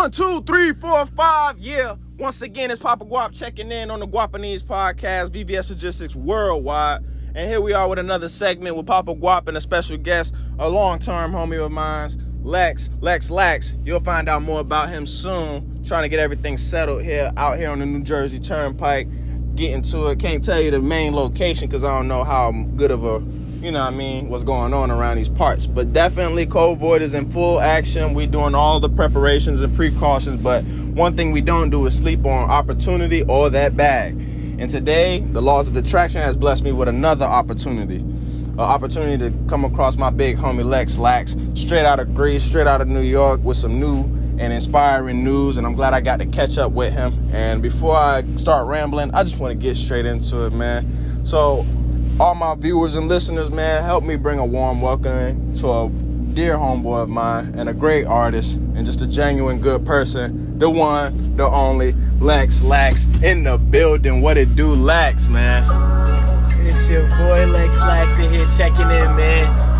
One, two, three, four, five. Yeah. Once again, it's Papa Guap checking in on the Guapeneze podcast, VVS Logistics Worldwide. And here we are with another segment with Papa Guap and a special guest, a long-term homie of mine, Lex. Lex Laks. You'll find out more about him soon. Trying to get everything settled here, out here on the New Jersey Turnpike. Getting to it. Can't tell you the main location because I don't know how good of a you know what I mean, what's going on around these parts. But definitely COVID is in full action. We're doing all the preparations and precautions, but one thing we don't do is sleep on opportunity or that bag. And today, the laws of attraction has blessed me with another opportunity. An opportunity to come across my big homie Lex Laks, straight out of Greece, straight out of New York, with some new and inspiring news. And I'm glad I got to catch up with him. And before I start rambling, I just want to get straight into it, man. So all my viewers and listeners, man, help me bring a warm welcome to a dear homeboy of mine and a great artist and just a genuine good person. The one, the only, Lex Laks in the building. What it do, Laks, man? It's your boy Lex Laks in here checking in, man.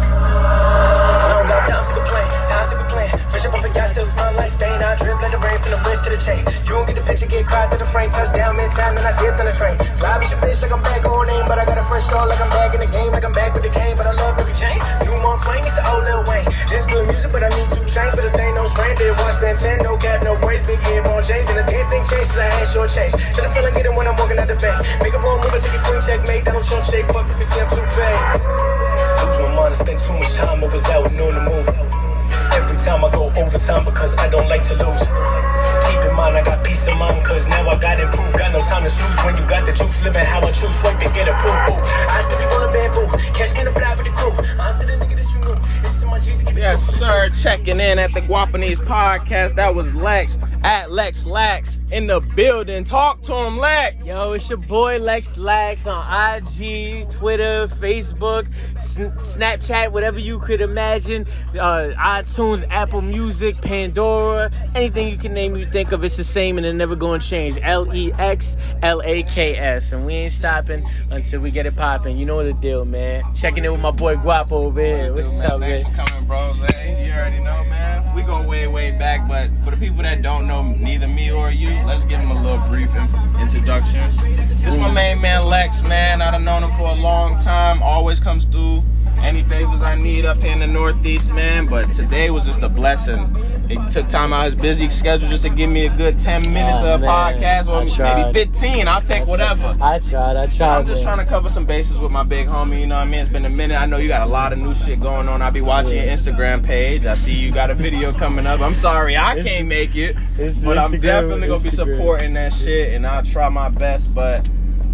Off a still smell like stain. I drip, let the rain from the wrist to the chain. You don't get the picture, get cried to the frame. Touchdown midtown, then I dipped on the train. Slobby your bitch like I'm back on name, but I got a fresh start like I'm back in the game, like I'm back with the cane. But I love every chain. New Monk Swain, it's the old Lil Wayne. This good music, but I need two chains but the thing. No strain, did one stand ten, no cap, no braids, big head, bone chains, and the damn thing changes. I had short change. Should I feel like when I'm walking out the bank? Make a wrong move, take a queen checkmate. Donald Trump shape up, of mind cause now I got improved. Got no time to snooze when you got the juice. Living how I choose, swipe and get approved. Ooh, I still be rolling bamboo. Catch me in the with the crew. I'm still the nigga that you knew. This is my G's to keep it Yes, sir. Checking in at the Guapeneze podcast. That was Lex at Lex Laks in the building. Talk to him, Lex. Yo, it's your boy Lex Laks on IG, Twitter, Facebook, Sn- Snapchat, whatever you could imagine. Uh, iTunes, Apple Music, Pandora, anything you can name, you think of, it's the same and it's never going to change. L E X L A K S. And we ain't stopping until we get it popping. You know the deal, man. Checking in with my boy Guapo over here. What's Dude, up, Thanks man? for coming, bro. You already know, man. We go way, way back, but for the people that don't know neither me or you, let's give them a little brief in- introduction. This is my main man, Lex, man. I've known him for a long time. Always comes through any favors I need up here in the Northeast, man. But today was just a blessing. He took time out of his busy schedule just to give me a good 10 minutes Oh, of a podcast, or maybe 15. I'll take whatever. I tried, I tried. I'm just man. trying to cover some bases with my big homie. You know what I mean? It's been a minute. I know you got a lot of new shit going on. I'll be watching your Instagram page. I see you got a video coming up. I'm sorry I It's- can't make it, but I'm definitely gonna be supporting that shit, and I'll try my best. But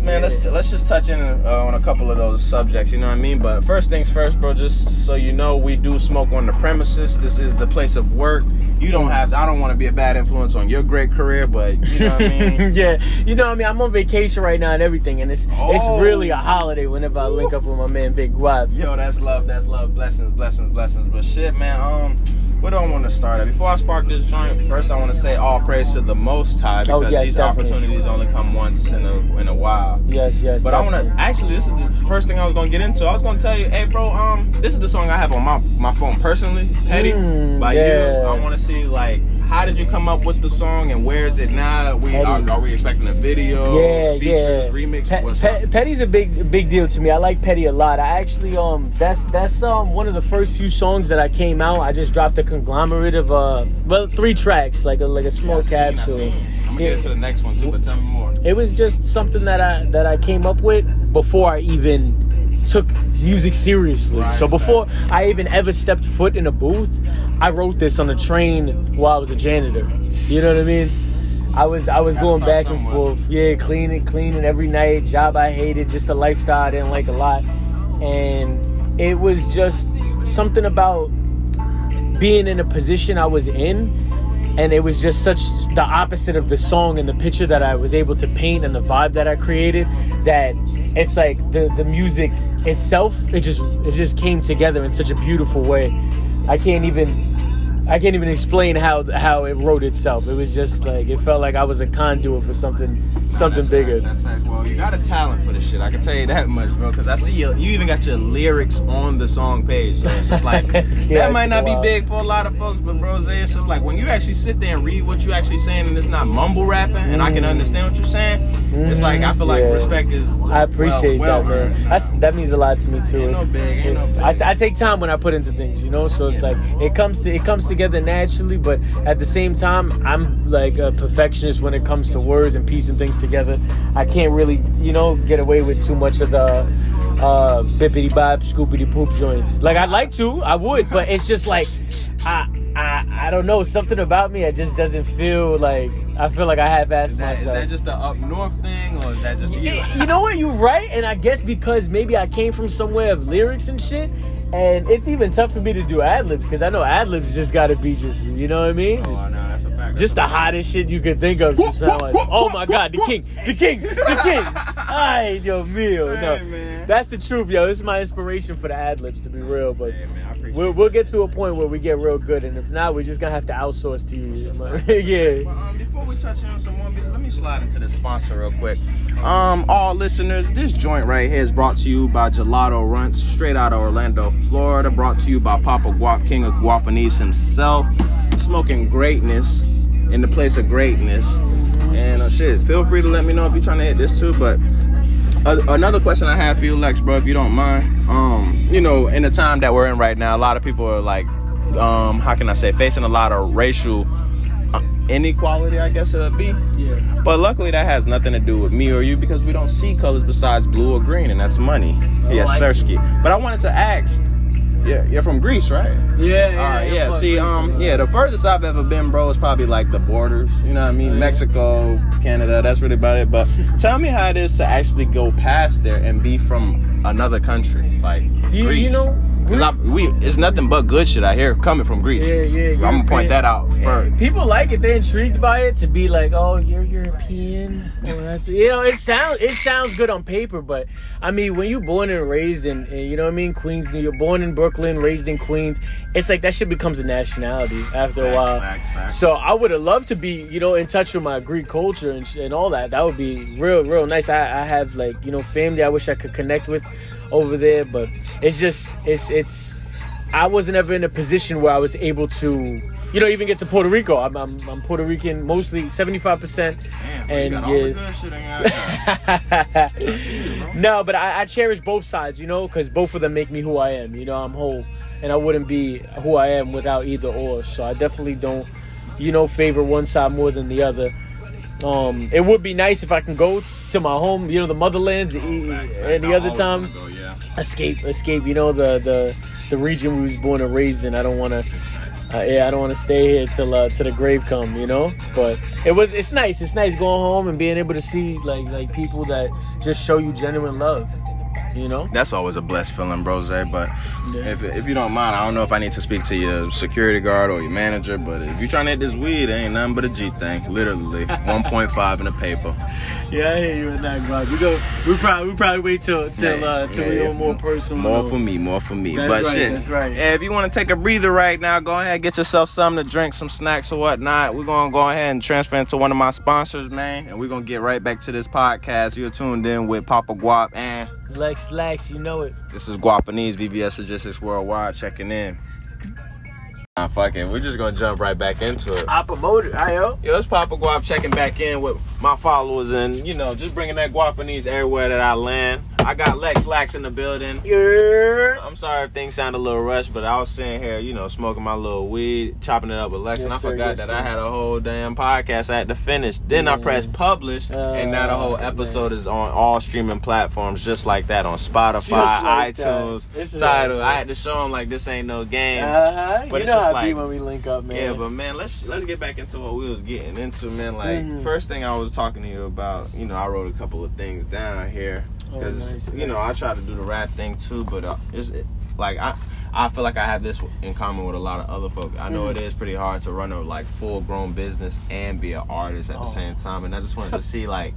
man, let's let's just touch in uh, on a couple of those subjects. You know what I mean? But first things first, bro. Just so you know, we do smoke on the premises. This is the place of work. You don't have. I don't want to be a bad influence on your great career, but you know what I mean. yeah, you know, what I mean, I'm on vacation right now and everything, and it's Oh. it's really a holiday whenever I link up with my man Big Guap. Yo, that's love. That's love. Blessings, blessings, blessings. But shit, man. Um, where do I want to start at? Before I spark this joint, first I want to say all praise to the Most High because Oh, yes, these definitely. opportunities only come once in a in a while. Yes, yes. But I want to actually. This is the first thing I was gonna get into. I was gonna tell you, hey, bro. Um, this is the song I have on my my phone personally, Petty Mm, by yeah. you. I want to see like. How did you come up with the song and where is it now? We are, are we expecting a video? yeah, features, yeah. remix? Pe- What's Pe-? Petty's a big big deal to me. I like Petty a lot. I actually um that's that's um one of the first few songs that I came out. I just dropped a conglomerate of uh well three tracks like a like a small Yeah, capsule. I'm gonna Yeah. get into the next one too, but tell me more. It was just something that I that I came up with before I even took music seriously. Right, so before I even ever stepped foot in a booth, I wrote this on a train while I was a janitor. You know what I mean? I was I was going back and forth. Yeah, cleaning, cleaning every night. Job I hated, just a lifestyle I didn't like a lot. And it was just something about being in a position I was in and it was just such the opposite of the song and the picture that I was able to paint and the vibe that I created that it's like the the music itself it just it just came together in such a beautiful way. I can't even I can't even explain how how it wrote itself. It was just like it felt like I was a conduit for something something bigger. Facts, that's facts. Well, you got a talent for this shit. I can tell you that much, bro. Because I see you. You even got your lyrics on the song page. So it's just like Yeah, that might it's not be big for a lot of folks, but bro, Zay, it's just like when you actually sit there and read what you actually saying, and it's not mumble rapping, and I can understand what you're saying. It's like I feel like Mm. Yeah. respect is. I appreciate well, that, well man. That's, that means a lot to me too. Ain't no big, ain't no big. I, I take time when I put into things, you know. So it's like it comes to it comes together naturally, but at the same time, I'm like a perfectionist when it comes to words and piecing things together. I can't really, you know, get away with too much of the uh, bippity bob, scoopity poop joints. Like I'd like to, I would, but it's just like I. I, I don't know something about me. It just doesn't feel like I feel like I have asked myself. Is that, just the up north thing, or is that just you? you know what? You're right, and I guess because maybe I came from somewhere of lyrics and shit, and it's even tough for me to do ad libs because I know ad libs just got to be just you know what I mean? Oh, Just, no, that's a fact. just the hottest shit you could think of. Just sound like, oh my god, the king, the king, the king. Ay, yo, mio. Hey, No, man. That's the truth, yo. This is my inspiration for the ad libs, to be real. But Hey, man, we'll, we'll get to a point where we get real good, and if not, we're just gonna have to outsource to you. yeah. Well, um, before we touch on some more, let me slide into the sponsor real quick. Um, all listeners, this joint right here is brought to you by Gelato Runts, straight out of Orlando, Florida. Brought to you by Papa Guap, King of Guapeneze himself, smoking greatness in the place of greatness. And uh, shit, feel free to let me know if you're trying to hit this too. But uh, another question I have for you, Lex, bro, if you don't mind. Um, you know, in the time that we're in right now, a lot of people are like, um, how can I say, facing a lot of racial uh, inequality, I guess it would be. Yeah. But luckily, that has nothing to do with me or you because we don't see colors besides blue or green, and that's money. Yes, like Sersky. But I wanted to ask. Yeah, you're from Greece, right? Yeah, All right, yeah. See, Greece, um, yeah, the furthest I've ever been, bro, is probably like the borders. You know what I mean? Yeah. Mexico, Canada. That's really about it. But tell me how it is to actually go past there and be from another country, like You- you Greece. know, 'Cause I, we, it's nothing but good shit I hear coming from Greece. Yeah, yeah. I'm gonna point that out first. People like it. They're intrigued by it to be like, oh, you're European. Oh, that's you know, it sounds it sounds good on paper, but I mean, when you're born and raised in, in, you know what I mean, Queens, you're born in Brooklyn, raised in Queens. It's like that shit becomes a nationality after a while. facts, facts. So I would have loved to be, you know, in touch with my Greek culture and, and all that. That would be real, real nice. I, I have like, you know, family I wish I could connect with over there, but it's just, it's, it's. I wasn't ever in a position where I was able to, you know, even get to Puerto Rico. I'm, I'm, I'm Puerto Rican, mostly 75%. Damn, and you got all yeah. no, but I, I cherish both sides, you know, because both of them make me who I am. You know, I'm whole, and I wouldn't be who I am without either or. So I definitely don't, you know, favor one side more than the other. Um, it would be nice if I can go to my home, you know, the motherlands, and the other time escape, escape. You know, the the the region we was born and raised in. I don't want to. Uh, yeah, I don't want to stay here till uh, till the grave come, you know. But it was, it's nice. It's nice going home and being able to see like like people that just show you genuine love, you know. That's always a blessed feeling, bro, Zay. But Yeah. if, if you don't mind, I don't know if I need to speak to your security guard or your manager, but if you're trying to hit this weed, it ain't nothing but a G thing. Literally. 1.5 in the paper. Yeah, I hear you in that, bro. We go, we probably we probably wait till till uh, till we Yeah, go more personal. More for me, more for me. That's but right, shit. that's right. Yeah, if you want to take a breather right now, go ahead, get yourself something to drink, some snacks or whatnot. We're gonna go ahead and transfer into one of my sponsors, man. And we're gonna get right back to this podcast. You're tuned in with Papa Guap and Lex Laks, you know it. this is Guapeneze VVS Logistics Worldwide checking in. Nah, fuck it. We're just gonna jump right back into it. I promoted. I yo. Yo, it's Papa Guap checking back in with my followers and, you know, just bringing that Guapeneze everywhere that I land. I got Lex Laks in the building. Yeah. I'm sorry if things sound a little rushed, but I was sitting here, you know, smoking my little weed, chopping it up with Lex, and I sir, forgot yes, that sir. I had a whole damn podcast I had to finish. Then I Yeah. pressed publish, and now the whole Oh, episode is on all streaming platforms just like that on Spotify, like iTunes, title. like I had to show them like this ain't no game. Uh-huh. But you it's just how it be like- when we link up, man. Yeah, but man, let's let's get back into what we was getting into, man. Like Mhm. first thing I was talking to you about, you know, I wrote a couple of things down here Oh, because nice, you know I try to do the rap thing too, but uh, it's it, like I I feel like I have this in common with a lot of other folk. I know Mhm. it is pretty hard to run a like full grown business and be an artist at the Oh. same time, and I just wanted to see like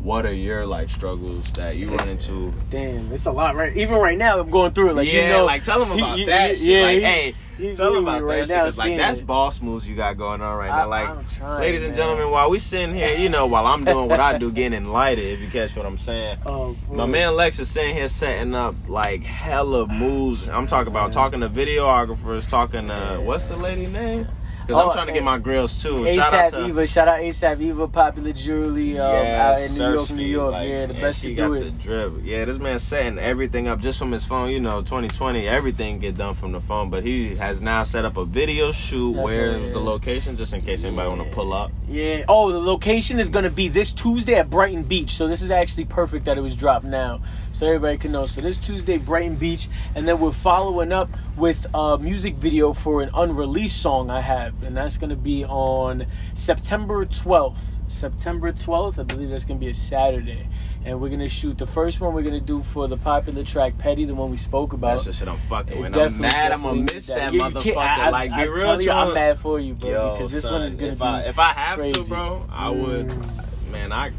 what are your like struggles that you run into. Damn, it's a lot, right? Even right now, I'm going through it. Like, yeah, you know, like tell them about that shit. yeah, like, he- hey, He's Tell about that right shit, now 'cause, like that's it. boss moves you got going on right I- now. Like, I'm trying, ladies and man. gentlemen, while we sitting here, you know, while I'm doing what I do, getting enlightened, if you catch what I'm saying. Oh, My man Lex is sitting here setting up like hella moves. I'm talking about talking to videographers, talking to what's the lady name? Because Oh, I'm trying to get my grills too. And shout out ASAP to Eva, shout out ASAP Eva, popular jewelry um, out in New York, New York. like, yeah, the best to got do the it. drip. Yeah, this man setting everything up just from his phone. You know, 2020, everything get done from the phone. But he has now set up a video shoot. That's Where right, the yeah. location? Just in case anybody want to pull up. Yeah. Oh, the location is gonna be this Tuesday at Brighton Beach. So this is actually perfect that it was dropped now, so everybody can know. So this Tuesday, Brighton Beach, and then we're following up with a music video for an unreleased song I have, and that's gonna be on September 12th. September 12th, I believe that's gonna be a Saturday, and we're gonna shoot the first one. We're gonna do for the popular track "Petty," the one we spoke about. That's the shit I'm fucking It with. I'm mad. I'm gonna miss that you motherfucker. I- I- like, be I real, tell you, I'm mad for you, bro, Yo, because this son, one is gonna if be. I, if I have crazy. to, bro, I would. Mm. Man, I.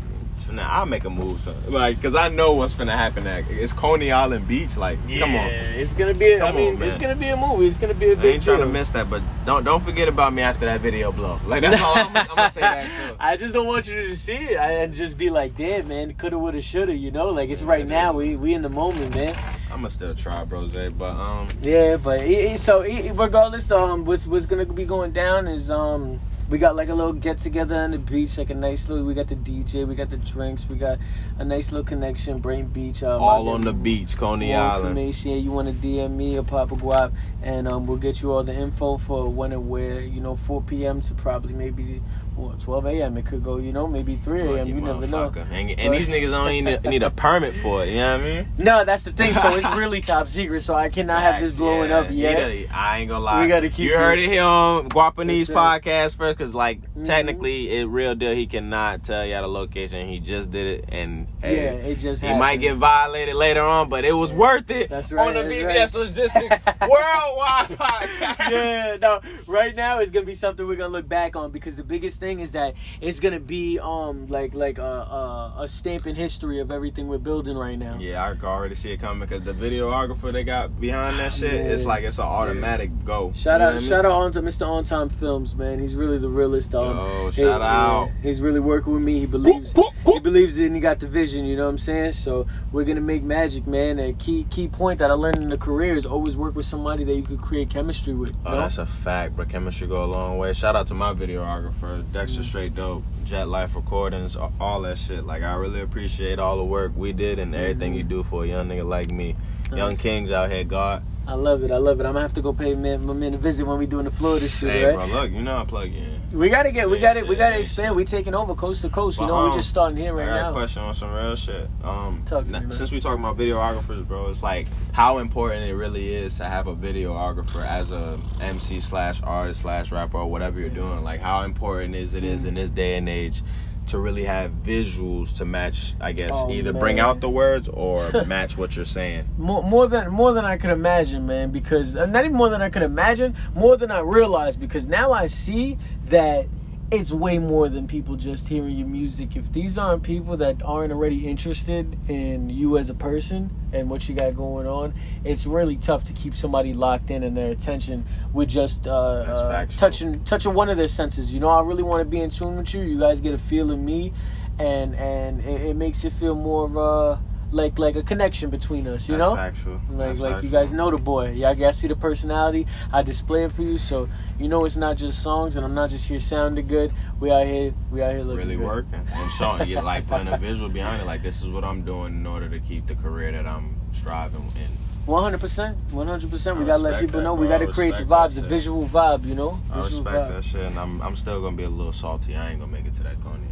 Nah, I'll make a move, son. Like, cause I know what's gonna happen. Next. It's Coney Island Beach. Like, come on. it's gonna be. I Come mean, on, it's gonna be a movie. It's gonna be a I big ain't trying to miss that, but don't don't forget about me after that video blow. Like that's all I'm, I'm gonna say that too. I just don't want you to see it and just be like, "Damn, man, coulda, woulda, shoulda." You know, like it's right now. We we in the moment, man. I'm gonna still try, brose, but um, Yeah, but it, it- so it, regardless, um, what's what's gonna be going down is um, we got like a little get together on the beach, like a nice little. We got the DJ, we got the drinks, we got a nice little connection, Brighton Beach. Um, all on the beach, Coney Island. information, yeah, you want to DM me or Papa Guap, and um, we'll get you all the info for when and where. You know, 4 p.m. to probably maybe what 12 a.m. It could go, you know, maybe 3 a.m. You never know. And, and these niggas don't even need a permit for it. You know what I mean? No, that's the thing. So it's really top secret. So I cannot have this blowing yeah. up yet. Gotta- I ain't gonna lie. We gotta keep You heard it here on Guapeneze right. podcast first, because like Mhm. technically, it real deal. He cannot tell you the location. He just did it, and hey, Yeah, it just he happened. might get violated later on, but it was worth it. That's right, On the BBS VBS Logistics Worldwide podcast. yeah, no. Right now, it's gonna be something we're gonna look back on because the biggest thing is that it's gonna be um like like a a, a stamp in history of everything we're building right now. Yeah, I can already see it coming because the videographer they got behind that shit, Man. it's like it's an automatic go. Shout You out, what I shout out on to Mr. On Time Films, man. He's really the realest. Um, Yo, he- shout out. yeah, he's really working with me. He believes, he believes it, and he got the vision. You know what I'm saying? So we're gonna make magic, man. A key key point that I learned in the career is always work with somebody that you could create chemistry with. Oh, know? that's a fact, but chemistry go a long way. Shout out to my videographer, Dexter Straight Dope, Jet Life Recordings, all that shit. Like I really appreciate all the work we did and everything you do for a young nigga like me. Young kings out here, God. I love it. I love it. I'm gonna have to go pay man, my man a visit when we doing the Florida shit, Hey, right? bro, look, you know I plug in. We gotta get, we gotta, we gotta expand. shit. We taking over coast to coast. You know, um, we're just starting here I right got a now. question on some real shit. Um, Talk to me, man. since we talking about videographers, bro, it's like how important it really is to have a videographer as a MC slash artist slash rapper or whatever you're doing. Like how important is it Mm. is in this day and age to really have visuals to match, I guess, Oh, either bring out the words or match what you're saying. More, more than more than I could imagine, man. Because uh, not even more than I could imagine, more than I realized. Because now I see that it's way more than people just hearing your music. If these aren't people that aren't already interested in you as a person and what you got going on, it's really tough to keep somebody locked in and their attention with just uh, uh, touching touching one of their senses. You know, I really want to be in tune with you. You guys get a feel of me, and and it, it makes it feel more uh, like like a connection between us. You That's know. factual. Like, That's like you guys know the boy. Y'all, y'all see the personality. I display it for you, so you know it's not just songs, and I'm not just here sounding good. We out here, we out here looking really good. working and showing you like putting a visual behind it. Like this is what I'm doing in order to keep the career that I'm striving in. One hundred percent, one hundred percent. We gotta let people that, know. We bro. I gotta create the vibe, the visual vibe. You know, I respect vibe. that shit, and I'm I'm still gonna be a little salty. I ain't gonna make it to that Coney.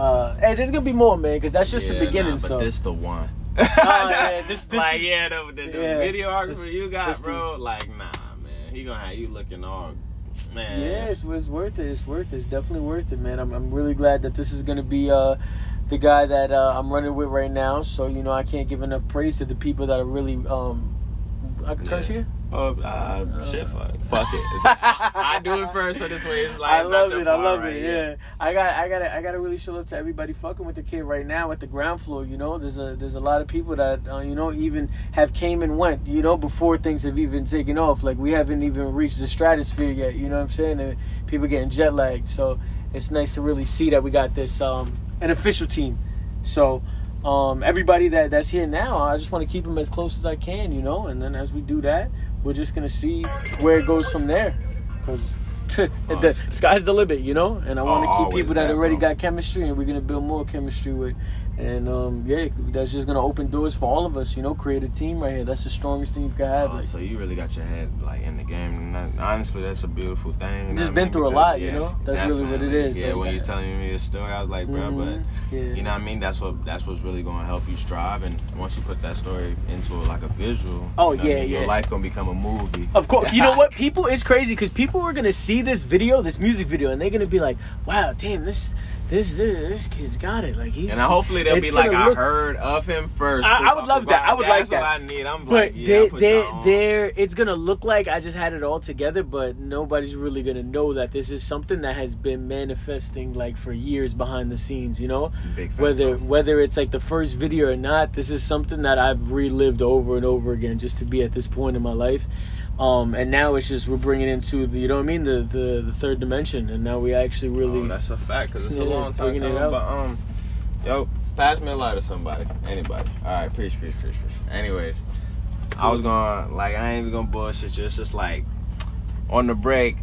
Uh, hey, there's gonna be more, man, because that's just Yeah, the beginning. nah, but so this the one. Oh, yeah, this- this like is- yeah, the, the, the yeah, videographer this- you got, this the- bro. Like nah, man, he gonna have you looking all man. Yeah, it's, it's worth it. It's worth it. It's definitely worth it, man. I'm, I'm really glad that this is gonna be uh, the guy that uh, I'm running with right now. So you know, I can't give enough praise to the people that are really. Um, I can curse Yeah. here. Oh, uh, shit, fuck, fuck it. Like, I, I do it first, so this way it's like I love it. I love right? it. Yeah. I got. I got. I got to really show up to everybody fucking with the kid right now at the ground floor. You know, there's a there's a lot of people that uh, you know even have came and went. You know, before things have even taken off. Like we haven't even reached the stratosphere yet. You know what I'm saying? And people getting jet lagged. So it's nice to really see that we got this um an official team. So. Um, everybody that, that's here now, I just want to keep them as close as I can, you know. And then as we do that, we're just gonna see where it goes from there. Cause the sky's the limit, you know. And I want to Oh, keep people that that, already bro. got chemistry, and we're gonna build more chemistry with. And um, yeah, that's just gonna open doors for all of us, you know. Create a team right here. That's the strongest thing you can have. Oh, like, so you really got your head like in the game. And honestly, that's a beautiful thing. Just been mean? through a Because, lot, you know? That's really what it is. Yeah, like, when you was telling me this story, I was like, bro, but Mhm, yeah. you know what I mean? That's what that's what's really gonna help you strive. And once you put that story into like a visual, Oh, you know what I yeah, your life gonna become a movie. Of course, you know what? People it's crazy because people are gonna see this video, this music video, and they're gonna be like, "Wow, damn, this, this, this, this kid's got it." Like he's And hopefully they'll be like, gonna I heard of him first. I- I would love that. I Bob. would like That's that. what I need. I'm But like, yeah, they, put they, y'all on. they're, it's gonna look like I just had it all together, but nobody's really gonna know that this is something that has been manifesting like for years behind the scenes. You know, Big fan, whether bro. whether it's like the first video or not, this is something that I've relived over and over again just to be at this point in my life. Um, and now it's just we're bringing into the, you know what I mean, the the, the third dimension, and now we actually really. Oh, that's a fact because it's Yeah, a long time coming. But um, yo, pass me a lighter, somebody, anybody. All right, preach, preach, preach, preach. Anyways, I was gonna like I ain't even gonna bullshit you. It's just like on the break.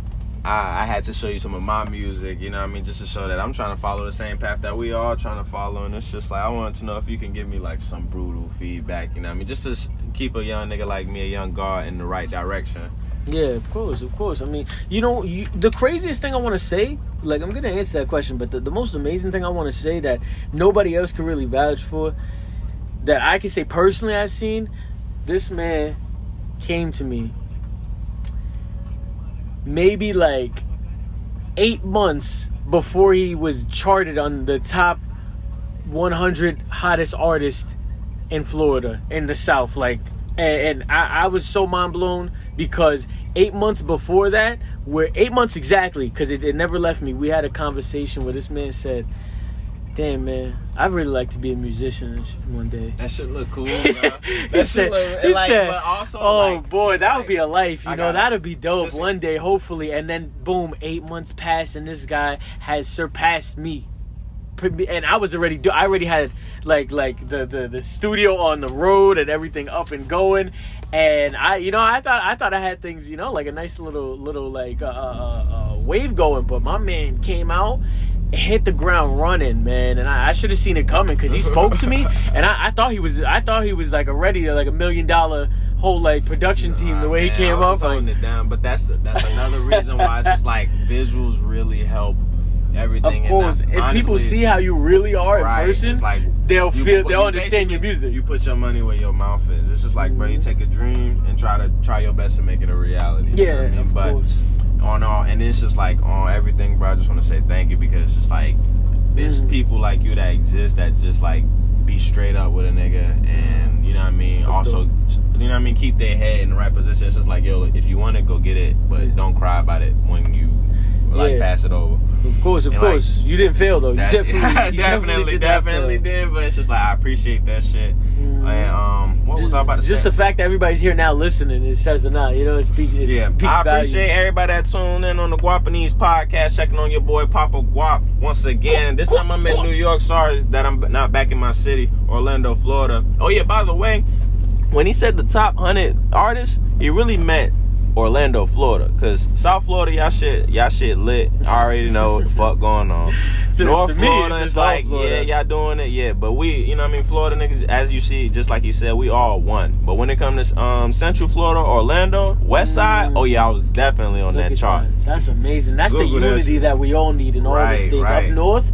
I, I had to show you some of my music, you know what I mean, just to show that I'm trying to follow the same path that we all trying to follow, and it's just like I wanted to know if you can give me like some brutal feedback, you know I mean, just to keep a young nigga like me, a young guard, in the right direction. Yeah, of course, of course. I mean, you know, you, the craziest thing I want to say, like, I'm gonna answer that question, but the, the most amazing thing I want to say that nobody else can really vouch for, that I can say personally, I've seen, this man came to me maybe like eight months before he was charted on the top 100 hottest artists in Florida in the South. Like, and, and I, I was so mind blown because eight months before that, where eight months exactly, because it, it never left me. We had a conversation where this man said, "Damn man, I'd really like to be a musician one day." That should look cool, That said, look, he like, said but also, "Oh like, boy, that would like, be a life. You I know, that'd be dope one day, hopefully." And then, boom, eight months passed, and this guy has surpassed me. And I was already, do- I already had like like the, the the studio on the road and everything up and going, and I, you know, I thought I thought I had things, you know, like a nice little little like uh, uh, uh, wave going, but my man came out hit the ground running, man, and I, I should have seen it coming because he spoke to me, and I, I thought he was, I thought he was like already like a million dollar whole like production team the way he Man, came I was up. holding Like, it down, but that's that's another reason why it's just like visuals really help everything. of course, if honestly, people see how you really are in right, person, like they'll you- feel, they'll you understand your music. You put your money where your mouth is. It's just like, bro, you mm-hmm. take a dream and try to try your best to make it a reality. you know yeah, I mean? of but course. On all and it's just like on everything bro i just want to say thank you because it's just like there's Mhm. people like you that exist that just like be straight up with a nigga and you know what i mean That's also dope. you know what i mean keep their head in the right position it's just like yo if you want it go get it but Yeah. don't cry about it when you like Yeah. pass it over Of course, of And, like, course, you didn't fail though. You definitely, you definitely did definitely did but it's just like i appreciate that shit Mhm. and um what was Just, i about to just say the fact that everybody's here now listening, it says a lot. You know, it speaks. It Yeah, speaks I appreciate everybody that tuned in on the Guapeneze podcast, checking on your boy Papa Guap once again. This time I'm in New York. Sorry that I'm not back in my city, Orlando, Florida. Oh yeah, by the way, when he said the top hundred artists, he really meant Orlando, Florida, cause South Florida, y'all shit, y'all shit lit. I already know what the fuck going on. To- North to me, Florida, it's it's, like Florida. yeah, y'all doing it, yeah. But we, you know, what I mean, Florida niggas, as you see, just like you said, we all one. But when it comes to um Central Florida, Orlando, West Side, oh yeah, I was definitely on Look that chart. that. That's amazing. That's the unity shit. that we all need in all the states right. up north.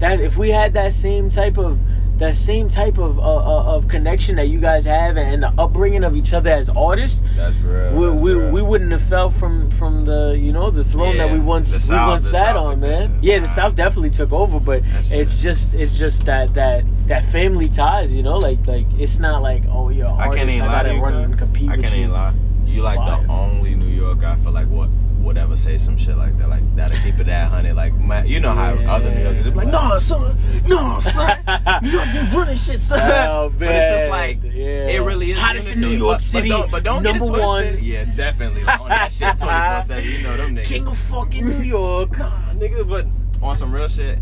That if we had that same type of that same type of uh, uh, of connection that you guys have and the upbringing of each other as artists, That's real. we, that's we, real. we wouldn't have fell from from the you know the throne that we once the we once sat South on, man. shit. Yeah, the South definitely took over, but That shit. it's just it's just that that that family ties, you know, like like it's not like oh you're I can't artist, even I lie to gotta you. run and compete I can't even lie. you like the only New York I feel like what would ever say some shit like that. Like that'll keep it that honey. Like man, you know how Yeah. other New Yorkers be like, no son, no son, New York been running shit, son. Oh, but it's just like Yeah. it really is Hottest in New York City, But don't, but don't get it number twisted. one. Yeah, definitely like, on that shit twenty four seven. You know them niggas. King of fucking New York. Nah, nigga, but on some real shit,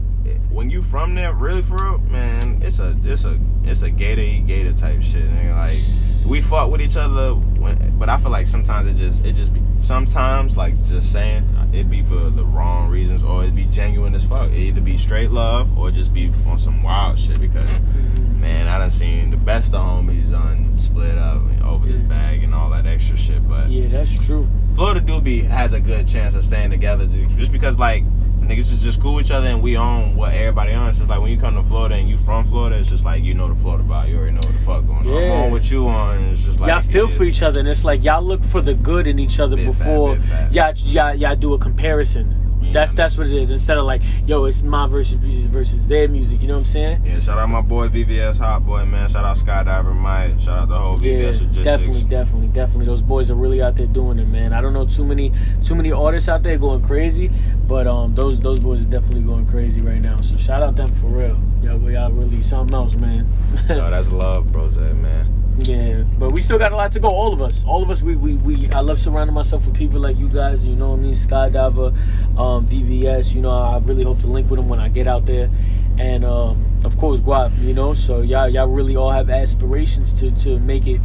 when you from there, really for real, man, it's a it's a it's a gator eat gator type shit. Nigga. Like we fought with each other, when, but I feel like sometimes it just it just be sometimes like just saying it be for the wrong reasons or it be genuine as fuck. It either be straight love or just be on some wild shit because. Mm-hmm. Man, I done seen the best of homies on split up over this bag and all that extra shit, but Yeah, that's true. Florida do be has a good chance of staying together just because like niggas is just cool with each other and we own what everybody owns. It's like when you come to Florida and you from Florida, it's just like you know the Florida vibe. You already know what the fuck going on. I'm on what you on. It's just like y'all feel for each other, and it's like y'all look for the good in each other fat, before fat. y'all, y'all y'all do a comparison. Yeah. That's that's what it is. Instead of like, yo, it's my versus versus their music. You know what I'm saying? Yeah, shout out my boy VVS Hot Boy, man. Shout out Skydiver Mike. Shout out the whole Yeah, VVS Logistics. definitely, definitely, definitely. Those boys are really out there doing it, man. I don't know too many, too many artists out there going crazy, but um, those those boys are definitely going crazy right now. So shout out them for real. Yeah, we are really something else, man. No, that's love, bros, man. Yeah, but we still got a lot to go. All of us, all of us. We we, we I love surrounding myself with people like you guys. You know what I mean? Skydiver, um, VVS. You know, I really hope to link with them when I get out there, and um, of course Guap. You know, so y'all y'all really all have aspirations to to make it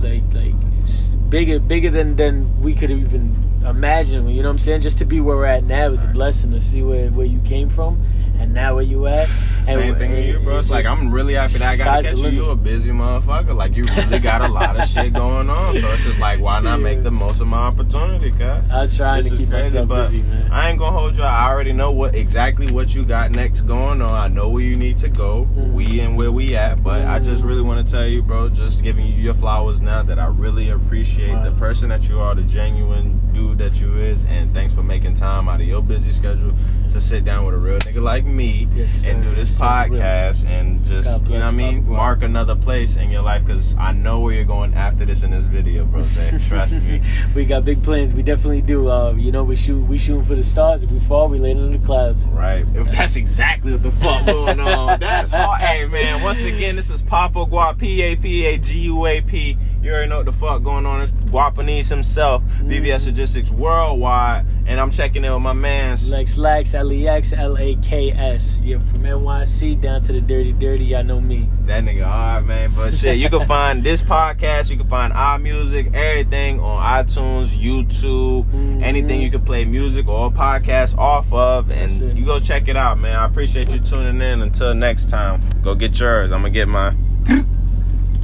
like like bigger bigger than than we could even imagine. You know what I'm saying? Just to be where we're at now is a blessing to see where where you came from. And now where you at? And Same thing with you, bro. it's It's like I'm really happy that I got to catch you. You a busy motherfucker. Like you really got a lot of shit going on. So it's just like why not Yeah. make the most of my opportunity, cuz? I'm trying This to keep crazy, myself busy, man. I ain't gonna hold you. I already know what exactly what you got next going on. I know where you need to go. Mm. We and where we at. But I just really want to tell you, bro, just giving you your flowers now that I really appreciate the person that you are, the genuine dude that you is, and thanks for making time out of your busy schedule to sit down with a real nigga like me Yes, and do this sir. podcast and just you know what I mean, mark another place in your life because I know where you're going after this in this video, bro. Zay. Trust me. we got big plans. We definitely do. Uh, you know, we shoot we shooting for the stars. If we fall, we land in the clouds. Right. That's exactly what the fuck going on. That's hard. Hey man, once again, this is Papa Guap, P A P A G U A P. You already know what the fuck going on. It's Guapeneze himself, VVS Logistics Worldwide, and I'm checking in with my man's. Lex Laks L E X L A K S. Yeah, from NYC down to the dirty dirty. Y'all know me. That nigga hard, man. But shit, you can find this podcast, you can find our music, everything on iTunes, YouTube, Mhm. anything you can play music or podcast off of, and you go check it out, man. I appreciate you tuning in. Until next time, go get yours. I'm gonna get mine.